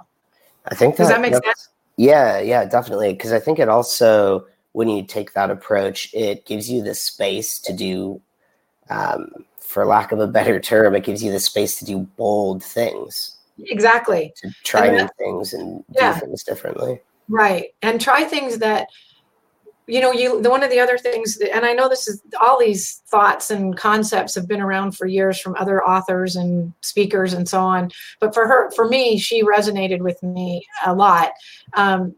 I think that, does that make sense? Yeah, yeah, definitely. Because I think it also, when you take that approach, it gives you the space to do, um, for lack of a better term, it gives you the space to do bold things. Exactly. To try new things and yeah. do things differently. Right. And try things that you know you the one of the other things that, and i know this is all these thoughts and concepts have been around for years from other authors and speakers and so on but for her for me she resonated with me a lot. Um,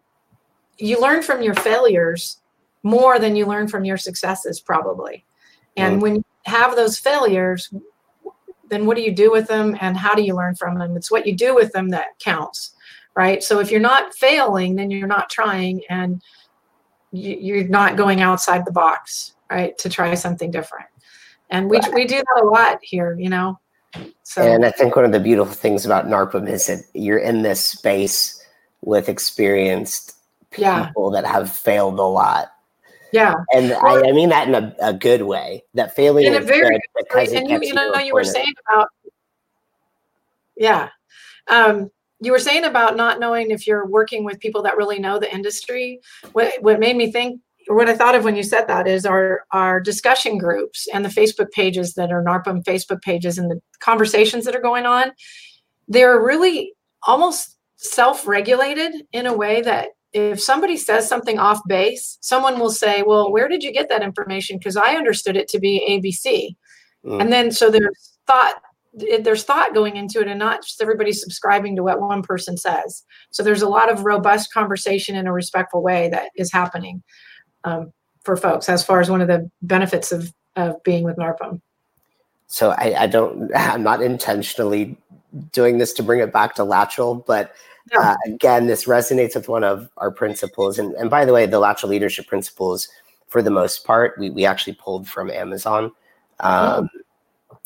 you learn from your failures more than you learn from your successes probably. And mm. when you have those failures then what do you do with them and how do you learn from them? It's what you do with them that counts right? So if you're not failing then you're not trying. And you're not going outside the box right to try something different. And we, we do that a lot here you know? So and i think one of the beautiful things about narpm is that you're in this space with experienced people yeah. that have failed a lot. Yeah. And well, I, I, mean that in a, a, good way that failing in a very good because and you, you know you were saying about yeah um you were saying about not knowing if you're working with people that really know the industry. What, what made me think or what i thought of when you said that is our our discussion groups and the facebook pages that are narpm facebook pages and the conversations that are going on they're really almost self-regulated in a way that if somebody says something off base someone will say well where did you get that information? Because i understood it to be abc mm. and then so there's thought there's thought going into it and not just everybody subscribing to what one person says. So there's a lot of robust conversation in a respectful way that is happening um, for folks as far as one of the benefits of, of being with narpm. So I, I don't [LAUGHS] i'm not intentionally doing this to bring it back to Latchel but uh, again this resonates with one of our principles. And, and by the way the Latchel leadership principles for the most part we, we actually pulled from amazon. Um, oh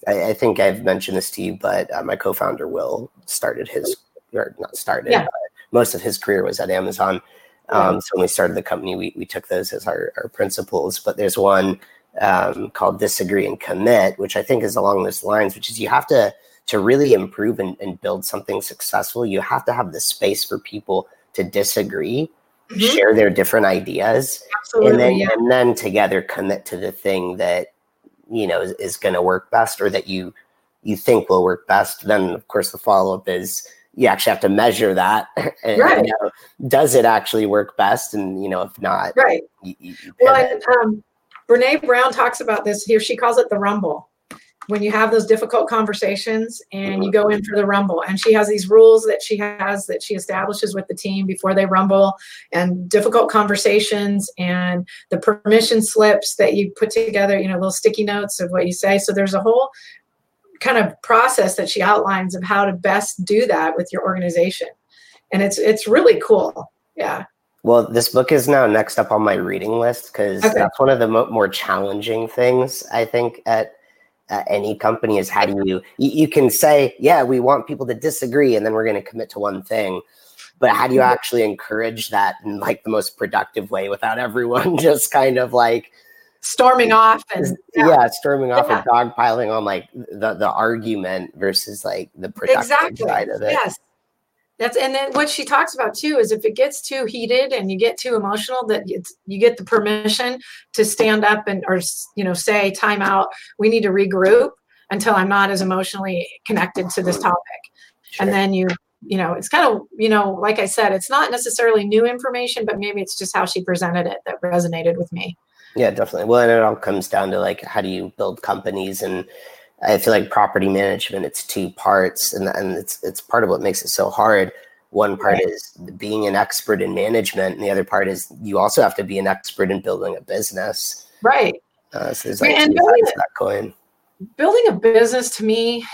I, I, think I've mentioned this to you, but uh, my co-founder Will started his or not started, yeah. most of his career was at Amazon. Um, so when we started the company, we, we took those as our, our principles. But there's one um, called disagree and commit, which I think is along those lines, which is you have to to really improve and, and build something successful. You have to have the space for people to disagree, mm-hmm. share their different ideas, Absolutely, and then yeah. and then together commit to the thing that you know is, is going to work best or that you you think will work best then of course the follow-up is you actually have to measure that [LAUGHS] and, right. You know, does it actually work best? And you know if not right. you, you well and, um, brene brown talks about this here she calls it the rumble when you have those difficult conversations and you go in for the rumble. And she has these rules that she has that she establishes with the team before they rumble and difficult conversations and the permission slips that you put together you know little sticky notes of what you say. So there's a whole kind of process that she outlines of how to best do that with your organization. And it's it's really cool. Yeah. Well, this book is now next up on my reading list because okay. that's one of the mo- more challenging things I think at uh, any company is how do you, you you can say yeah we want people to disagree and then we're going to commit to one thing. But how do you actually encourage that in like the most productive way without everyone [LAUGHS] just kind of like storming off and yeah, yeah storming off yeah. and dogpiling on like the the argument versus like the productive exactly. side of it? Yes that's and then what she talks about too is if it gets too heated and you get too emotional, that you get the permission to stand up and or you know say time out. We need to regroup until I'm not as emotionally connected to this topic, sure. and then you you know it's kind of you know like I said, it's not necessarily new information, but maybe it's just how she presented it that resonated with me. Yeah, definitely. Well, and it all comes down to like how do you build companies and I feel like property management, it's two parts, and, and it's it's part of what makes it so hard. One part right. is being an expert in management, and the other part is you also have to be an expert in building a business. Right. Uh, so there's like and building, that coin. Building a business to me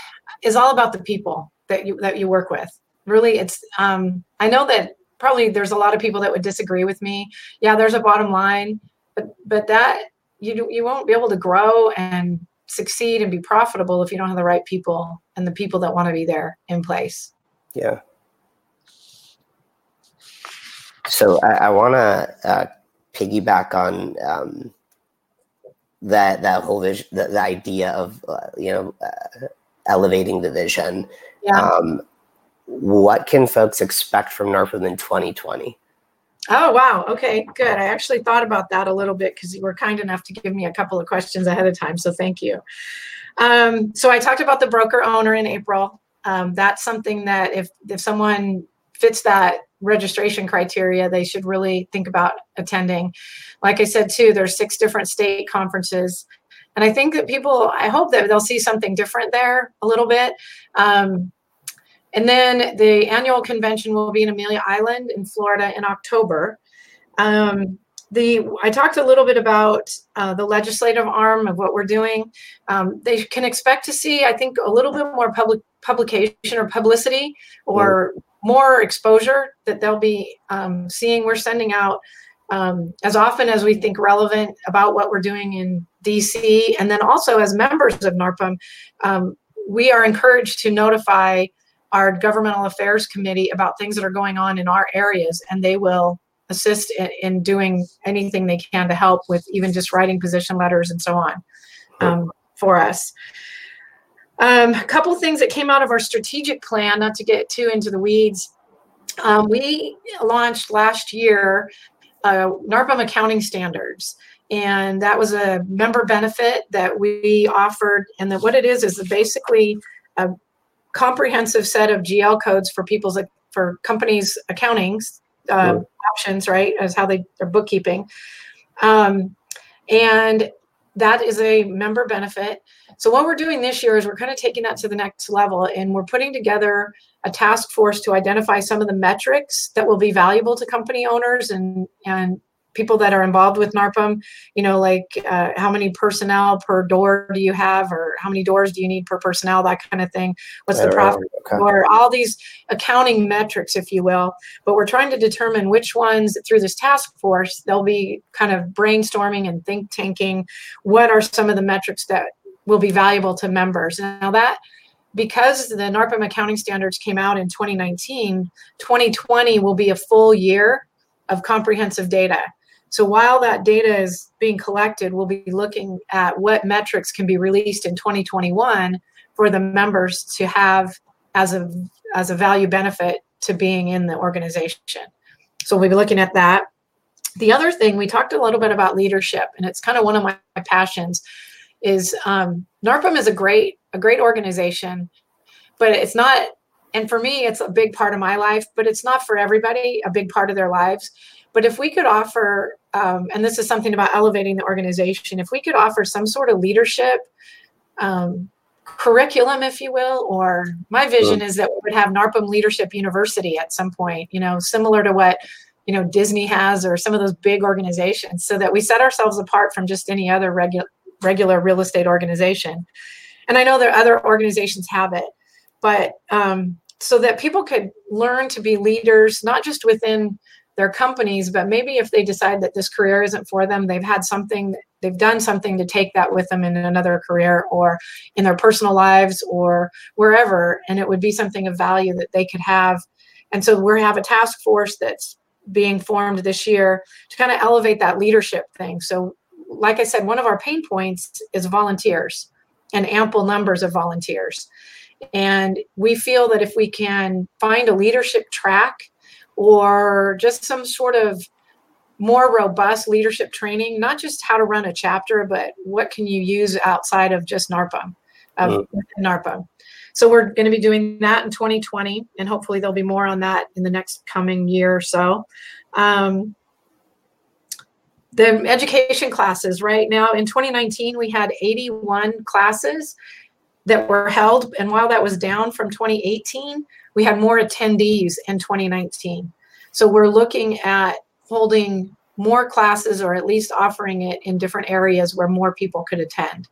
is all about the people that you that you work with. Really, it's um, I know that probably there's a lot of people that would disagree with me. Yeah, there's a bottom line, but but that you you won't be able to grow and succeed and be profitable if you don't have the right people and the people that want to be there in place. Yeah. So I, I want to uh, piggyback on um, that that whole vision, the, the idea of uh, you know uh, elevating the vision. Yeah. Um, what can folks expect from NARPM in 2020? Oh, wow. Okay, good. I actually thought about that a little bit because you were kind enough to give me a couple of questions ahead of time. So thank you. Um, so I talked about the broker owner in April. Um, that's something that if, if someone fits that registration criteria, they should really think about attending. Like I said, too, there's six different state conferences. And I think that people, I hope that they'll see something different there a little bit. Um, and then the annual convention will be in Amelia Island in Florida in October. Um, the I talked a little bit about uh, the legislative arm of what we're doing. Um, they can expect to see, I think, a little bit more public publication or publicity or more exposure that they'll be um, seeing. We're sending out um, as often as we think relevant about what we're doing in DC, and then also as members of NARPM, um, we are encouraged to notify our governmental affairs committee about things that are going on in our areas, and they will assist in, in doing anything they can to help with even just writing position letters and so on um, for us. Um, a couple things that came out of our strategic plan, not to get too into the weeds. Um, we launched last year uh, NARPM accounting standards. And that was a member benefit that we offered. And that what it is is basically a comprehensive set of GL codes for people's for companies' accountings uh, options, right? As how they are bookkeeping. Um, and that is a member benefit. So what we're doing this year is we're kind of taking that to the next level and we're putting together a task force to identify some of the metrics that will be valuable to company owners and and people that are involved with NARPM, you know, like uh, how many personnel per door do you have, or how many doors do you need per personnel, that kind of thing. What's the profit, okay. or all these accounting metrics, if you will. But we're trying to determine which ones through this task force they'll be kind of brainstorming and think tanking. What are some of the metrics that will be valuable to members? Now that because the NARPM accounting standards came out in 2019, 2020 will be a full year of comprehensive data. So while that data is being collected, we'll be looking at what metrics can be released in 2021 for the members to have as a as a value benefit to being in the organization. So we'll be looking at that. The other thing we talked a little bit about leadership, and it's kind of one of my, passions, is um, NARPM is a great a great organization, but it's not. And for me, it's a big part of my life, but it's not for everybody. A big part of their lives. But if we could offer, um, and this is something about elevating the organization, if we could offer some sort of leadership um, curriculum, if you will, or my vision is that we would have NARPM Leadership University at some point, you know, similar to what you know Disney has or some of those big organizations, so that we set ourselves apart from just any other regular regular real estate organization. And I know that other organizations have it, but um, so that people could learn to be leaders, not just within their companies but maybe if they decide that this career isn't for them they've had something they've done something to take that with them in another career or in their personal lives or wherever and it would be something of value that they could have. And so we have a task force that's being formed this year to kind of elevate that leadership thing. So like i said one of our pain points is volunteers and ample numbers of volunteers. And we feel that if we can find a leadership track or just some sort of more robust leadership training, not just how to run a chapter, but what can you use outside of just NARPA, of mm-hmm. NARPM. So we're going to be doing that in 2020, and hopefully there'll be more on that in the next coming year or so. Um, the education classes right now in 2019 we had 81 classes that were held and while that was down from 2018 we had more attendees in 2019. So we're looking at holding more classes or at least offering it in different areas where more people could attend.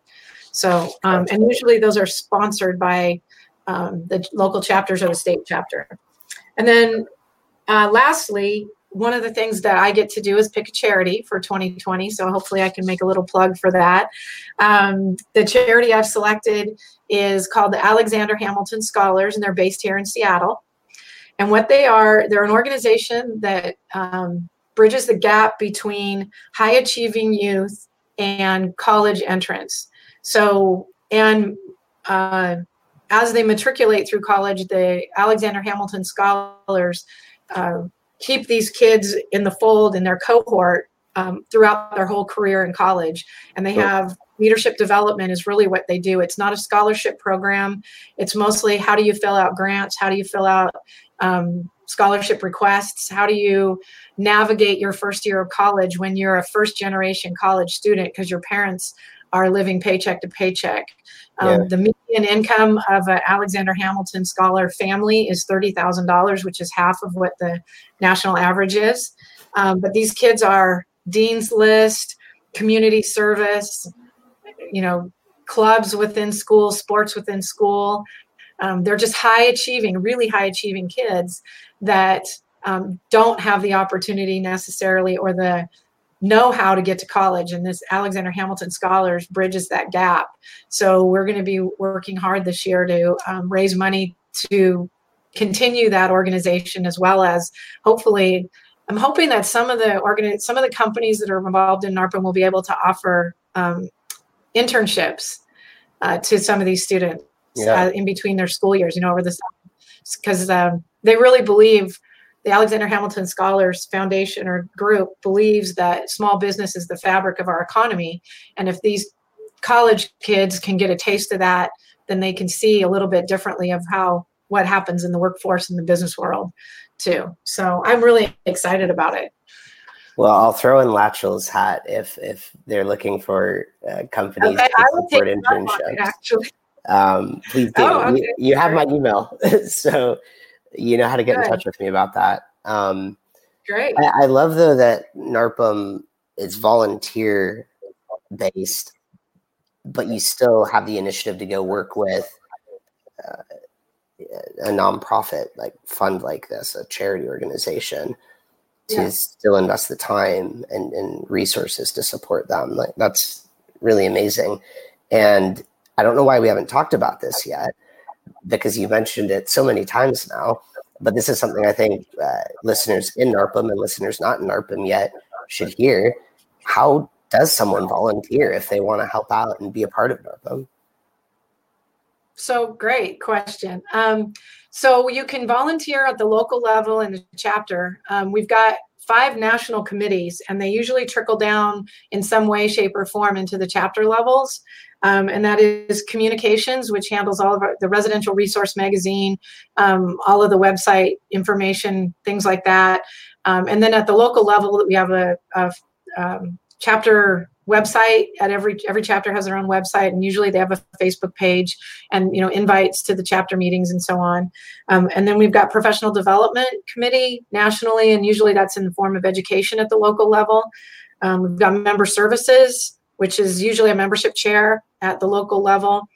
So, um, and usually those are sponsored by um, the local chapters or the state chapter. And then uh, lastly, one of the things that I get to do is pick a charity for 2020. So hopefully I can make a little plug for that. Um, the charity I've selected is called the Alexander Hamilton Scholars, and they're based here in Seattle. And what they are, they're an organization that um, bridges the gap between high achieving youth and college entrance. So, and uh, as they matriculate through college, the Alexander Hamilton Scholars uh, keep these kids in the fold in their cohort um, throughout their whole career in college. And they have leadership development is really what they do. It's not a scholarship program. It's mostly how do you fill out grants? How do you fill out um, scholarship requests? How do you navigate your first year of college when you're a first generation college student because your parents are living paycheck to paycheck? Um, yeah. The median income of an Alexander Hamilton Scholar family is $30,000, which is half of what the national average is. Um, but these kids are Dean's List, community service, you know, clubs within school, sports within school. Um, they're just high achieving, really high achieving kids that um, don't have the opportunity necessarily or the know how to get to college. And this Alexander Hamilton Scholars bridges that gap. So we're going to be working hard this year to um, raise money to continue that organization as well as hopefully I'm hoping that some of the organ some of the companies that are involved in NARPM will be able to offer um, internships uh, to some of these students yeah. uh, in between their school years, you know, over the because um, they really believe the Alexander Hamilton Scholars Foundation or group believes that small business is the fabric of our economy. And if these college kids can get a taste of that, then they can see a little bit differently of how what happens in the workforce in the business world too. So I'm really excited about it. Well, I'll throw in Latchel's hat if if they're looking for uh, companies okay, to support internships. actually, um, please do. Oh, okay. you, you, have my email, [LAUGHS] so you know how to get Good. in touch with me about that. Um, Great. I, I love though that NARPM is volunteer based, but you still have the initiative to go work with a nonprofit like fund like this, a charity organization to yeah. still invest the time and, and resources to support them. Like that's really amazing. And I don't know why we haven't talked about this yet because you mentioned it so many times now. But this is something I think uh, listeners in NARPM and listeners not in NARPM yet should hear. How does someone volunteer if they want to help out and be a part of NARPM? So great question. Um, so you can volunteer at the local level in the chapter. Um, we've got five national committees, and they usually trickle down in some way, shape, or form into the chapter levels. Um, and that is communications, which handles all of our, the residential resource magazine, um, all of the website information, things like that. Um, and then at the local level, we have a, a um, chapter website at every every chapter has their own website and usually they have a facebook page and you know invites to the chapter meetings and so on. Um, and then we've got professional development committee nationally and usually that's in the form of education at the local level. Um, we've got member services which is usually a membership chair at the local level.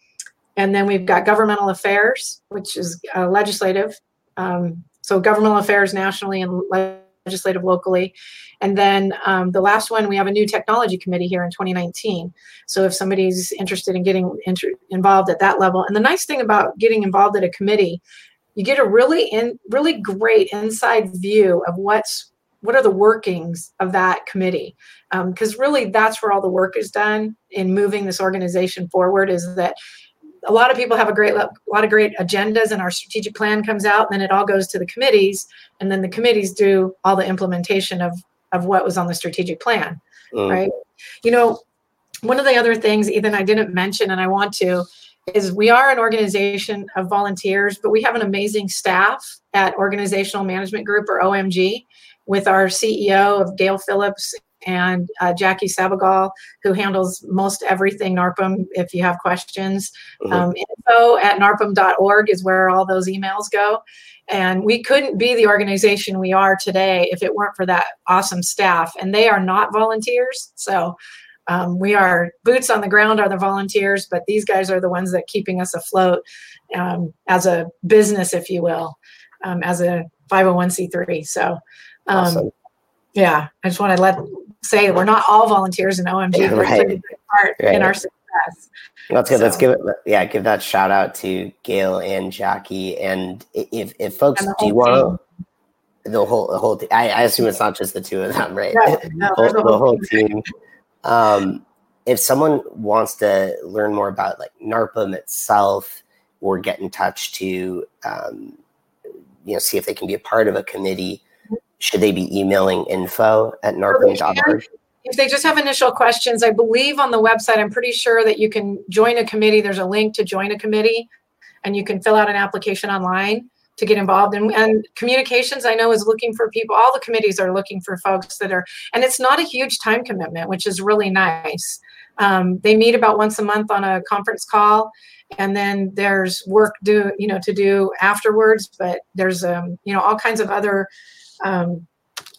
And then we've got governmental affairs which is uh, legislative. Um, so governmental affairs nationally and legislative locally. And then um, the last one, we have a new technology committee here in 2019. So if somebody's interested in getting inter- involved at that level, and the nice thing about getting involved at a committee, you get a really in really great inside view of what's what are the workings of that committee because um, really that's where all the work is done in moving this organization forward is that a lot of people have a great a lot of great agendas and our strategic plan comes out and then it all goes to the committees and then the committees do all the implementation of of what was on the strategic plan mm. right you know one of the other things ethan i didn't mention and i want to is we are an organization of volunteers but we have an amazing staff at organizational management group or omg with our ceo of gail phillips and uh, Jackie Sabagal, who handles most everything NARPM if you have questions. Mm-hmm. Um, info at narpm.org is where all those emails go. And we couldn't be the organization we are today if it weren't for that awesome staff. And they are not volunteers. So um, we are boots on the ground are the volunteers, but these guys are the ones that keeping us afloat um, as a business, if you will, um, as a 501c3. So, um, awesome. yeah, I just want to let say we're not all volunteers in OMG. [LAUGHS] Right. part right. in our success. That's good. So, Let's give it, yeah, give that shout out to Gail and Jackie. And if, if folks do want to, the whole, the whole, I, I assume it's not just the two of them, right? No, no, [LAUGHS] the, whole, the whole team. Um, if someone wants to learn more about like NARPM itself or get in touch to um, you know see if they can be a part of a committee, should they be emailing info at narpm.org? If they just have initial questions, I believe on the website, I'm pretty sure that you can join a committee. There's a link to join a committee and you can fill out an application online to get involved and, and communications i know is looking for people all the committees are looking for folks that are and it's not a huge time commitment which is really nice um, they meet about once a month on a conference call and then there's work do you know to do afterwards but there's um, you know all kinds of other um,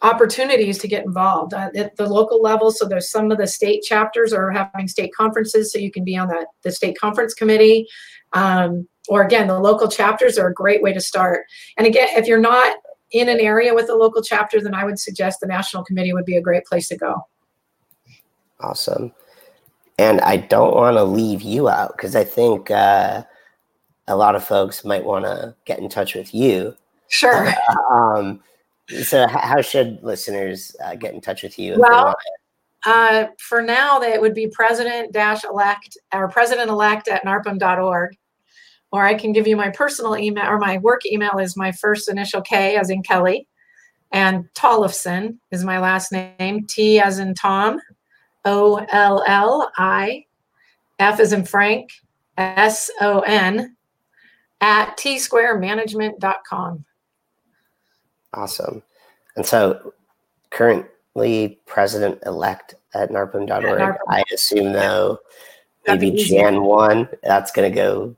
opportunities to get involved uh, at the local level. So there's some of the state chapters are having state conferences so you can be on the, the state conference committee. Um, or again the local chapters are a great way to start. And again if you're not in an area with a local chapter then i would suggest the national committee would be a great place to go. Awesome. And i don't want to leave you out because i think uh, a lot of folks might want to get in touch with you. Sure. Um, so how should listeners uh, get in touch with you well uh, for now, that would be president dash elect or president elect at narpm.org or I can give you my personal email or my work email is my first initial K as in Kellie, and Tollifson is my last name. T as in Tom, O L L I, F as in Frank, S O N, at tsquaremanagement.com. Awesome. And so currently president elect at narpm.org. I assume though maybe Jan 1, that's going to go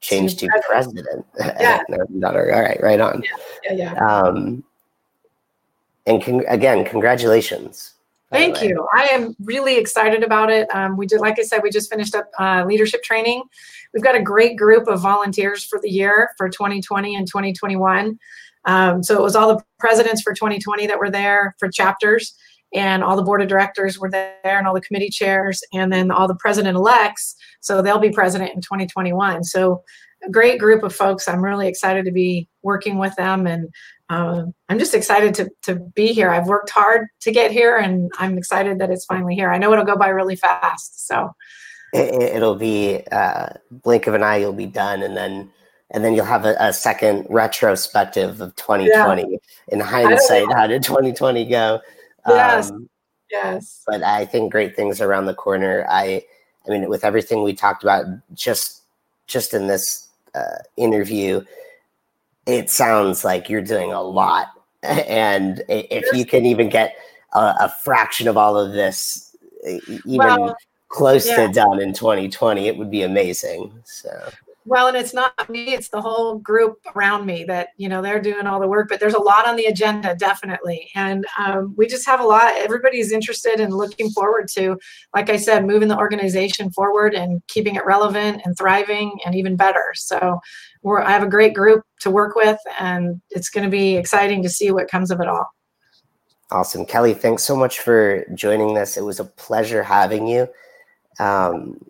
change to president. [LAUGHS] Yeah. All right, right on. Yeah, yeah. yeah. Um, and con- again, congratulations. Thank you. I am really excited about it. Um, we did, like I said, we just finished up uh, leadership training. We've got a great group of volunteers for the year for 2020 and 2021. Um, so it was all the presidents for 2020 that were there for chapters, and all the board of directors were there, and all the committee chairs, and then all the president elects so they'll be president in 2021. So a great group of folks. I'm really excited to be working with them and uh, I'm just excited to, to be here. I've worked hard to get here and I'm excited that it's finally here. I know it'll go by really fast. So it, will be uh, blink of an eye, you'll be done. And then, and then you'll have a, a second retrospective of 2020 yeah. in hindsight. How did 2020 go? Yes. Um, yes. But I think great things around the corner. I, I mean, with everything we talked about just just in this uh, interview, it sounds like you're doing a lot. [LAUGHS] And if you can even get a, a fraction of all of this, even well, close yeah. to done in 2020, it would be amazing. So well, and it's not me, it's the whole group around me that, you know, they're doing all the work, but there's a lot on the agenda, definitely. And um, we just have a lot, everybody's interested and looking forward to, like I said, moving the organization forward and keeping it relevant and thriving and even better. So we're, I have a great group to work with, and it's going to be exciting to see what comes of it all. Awesome. Kellie, thanks so much for joining us. It was a pleasure having you. Um,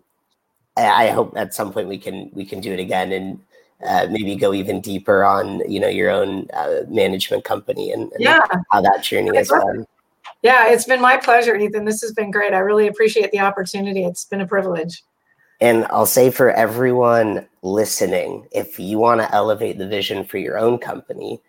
I hope at some point we can we can do it again and uh, maybe go even deeper on you know your own uh, management company and, and yeah. how that journey has been. Yeah, it's been my pleasure, Ethan. This has been great. I really appreciate the opportunity. It's been a privilege. And I'll say for everyone listening, if you want to elevate the vision for your own company,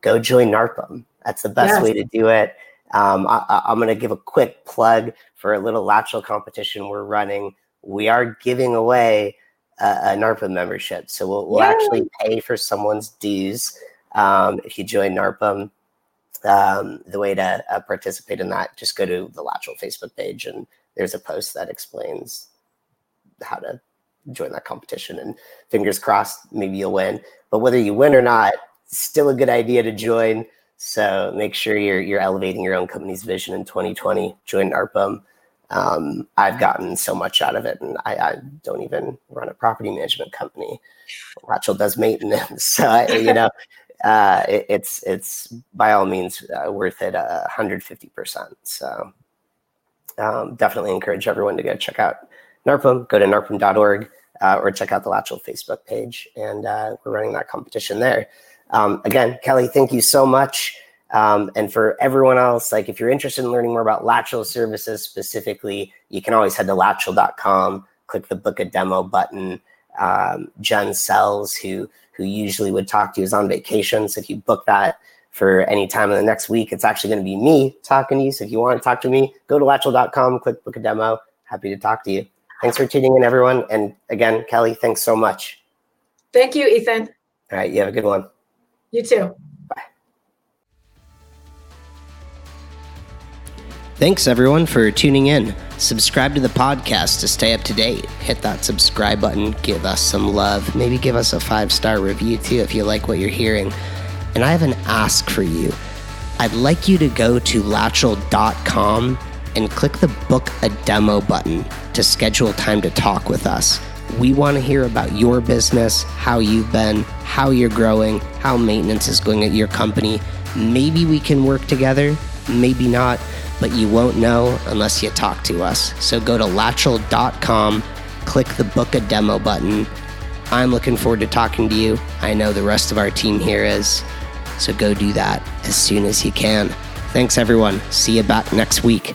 go join NARPM. That's the best yes. way to do it. Um, I, am going to give a quick plug for a little Latchel competition we're running we are giving away a, a NARPM membership. So we'll, we'll actually pay for someone's dues um, if you join NARPM. Um, the way to uh, participate in that, just go to the Latchel Facebook page and there's a post that explains how to join that competition. And fingers crossed, maybe you'll win. But whether you win or not, still a good idea to join. So make sure you're you're elevating your own company's vision in 2020. Join NARPM um, I've gotten so much out of it, and I, I, don't even run a property management company. Latchel does maintenance, [LAUGHS] so I, you know, uh, it, it's it's by all means uh, worth it, hundred fifty percent. So um, definitely encourage everyone to go check out NARPM. Go to narpm.org uh, or check out the Latchel Facebook page, and uh, we're running that competition there. Um, again, Kellie, thank you so much. Um, and for everyone else, like if you're interested in learning more about Latchel services specifically, you can always head to latchel.com, click the book a demo button. Um, Jen Sells, who who usually would talk to you, is on vacation. So if you book that for any time in the next week, it's actually going to be me talking to you. So if you want to talk to me, go to latchel.com, click book a demo. Happy to talk to you. Thanks for tuning in, everyone. And again, Kellie, thanks so much. Thank you, Ethan. All right. You have a good one. You too. Thanks everyone for tuning in. Subscribe to the podcast to stay up to date. Hit that subscribe button, give us some love, maybe give us a five star review too if you like what you're hearing. And I have an ask for you. I'd like you to go to latchel.com and click the book a demo button to schedule time to talk with us. We want to hear about your business, how you've been, how you're growing, how maintenance is going at your company. Maybe we can work together, maybe not but you won't know unless you talk to us. So go to latchel.com, click the book a demo button. I'm looking forward to talking to you. I know the rest of our team here is. So go do that as soon as you can. Thanks, everyone. See you back next week.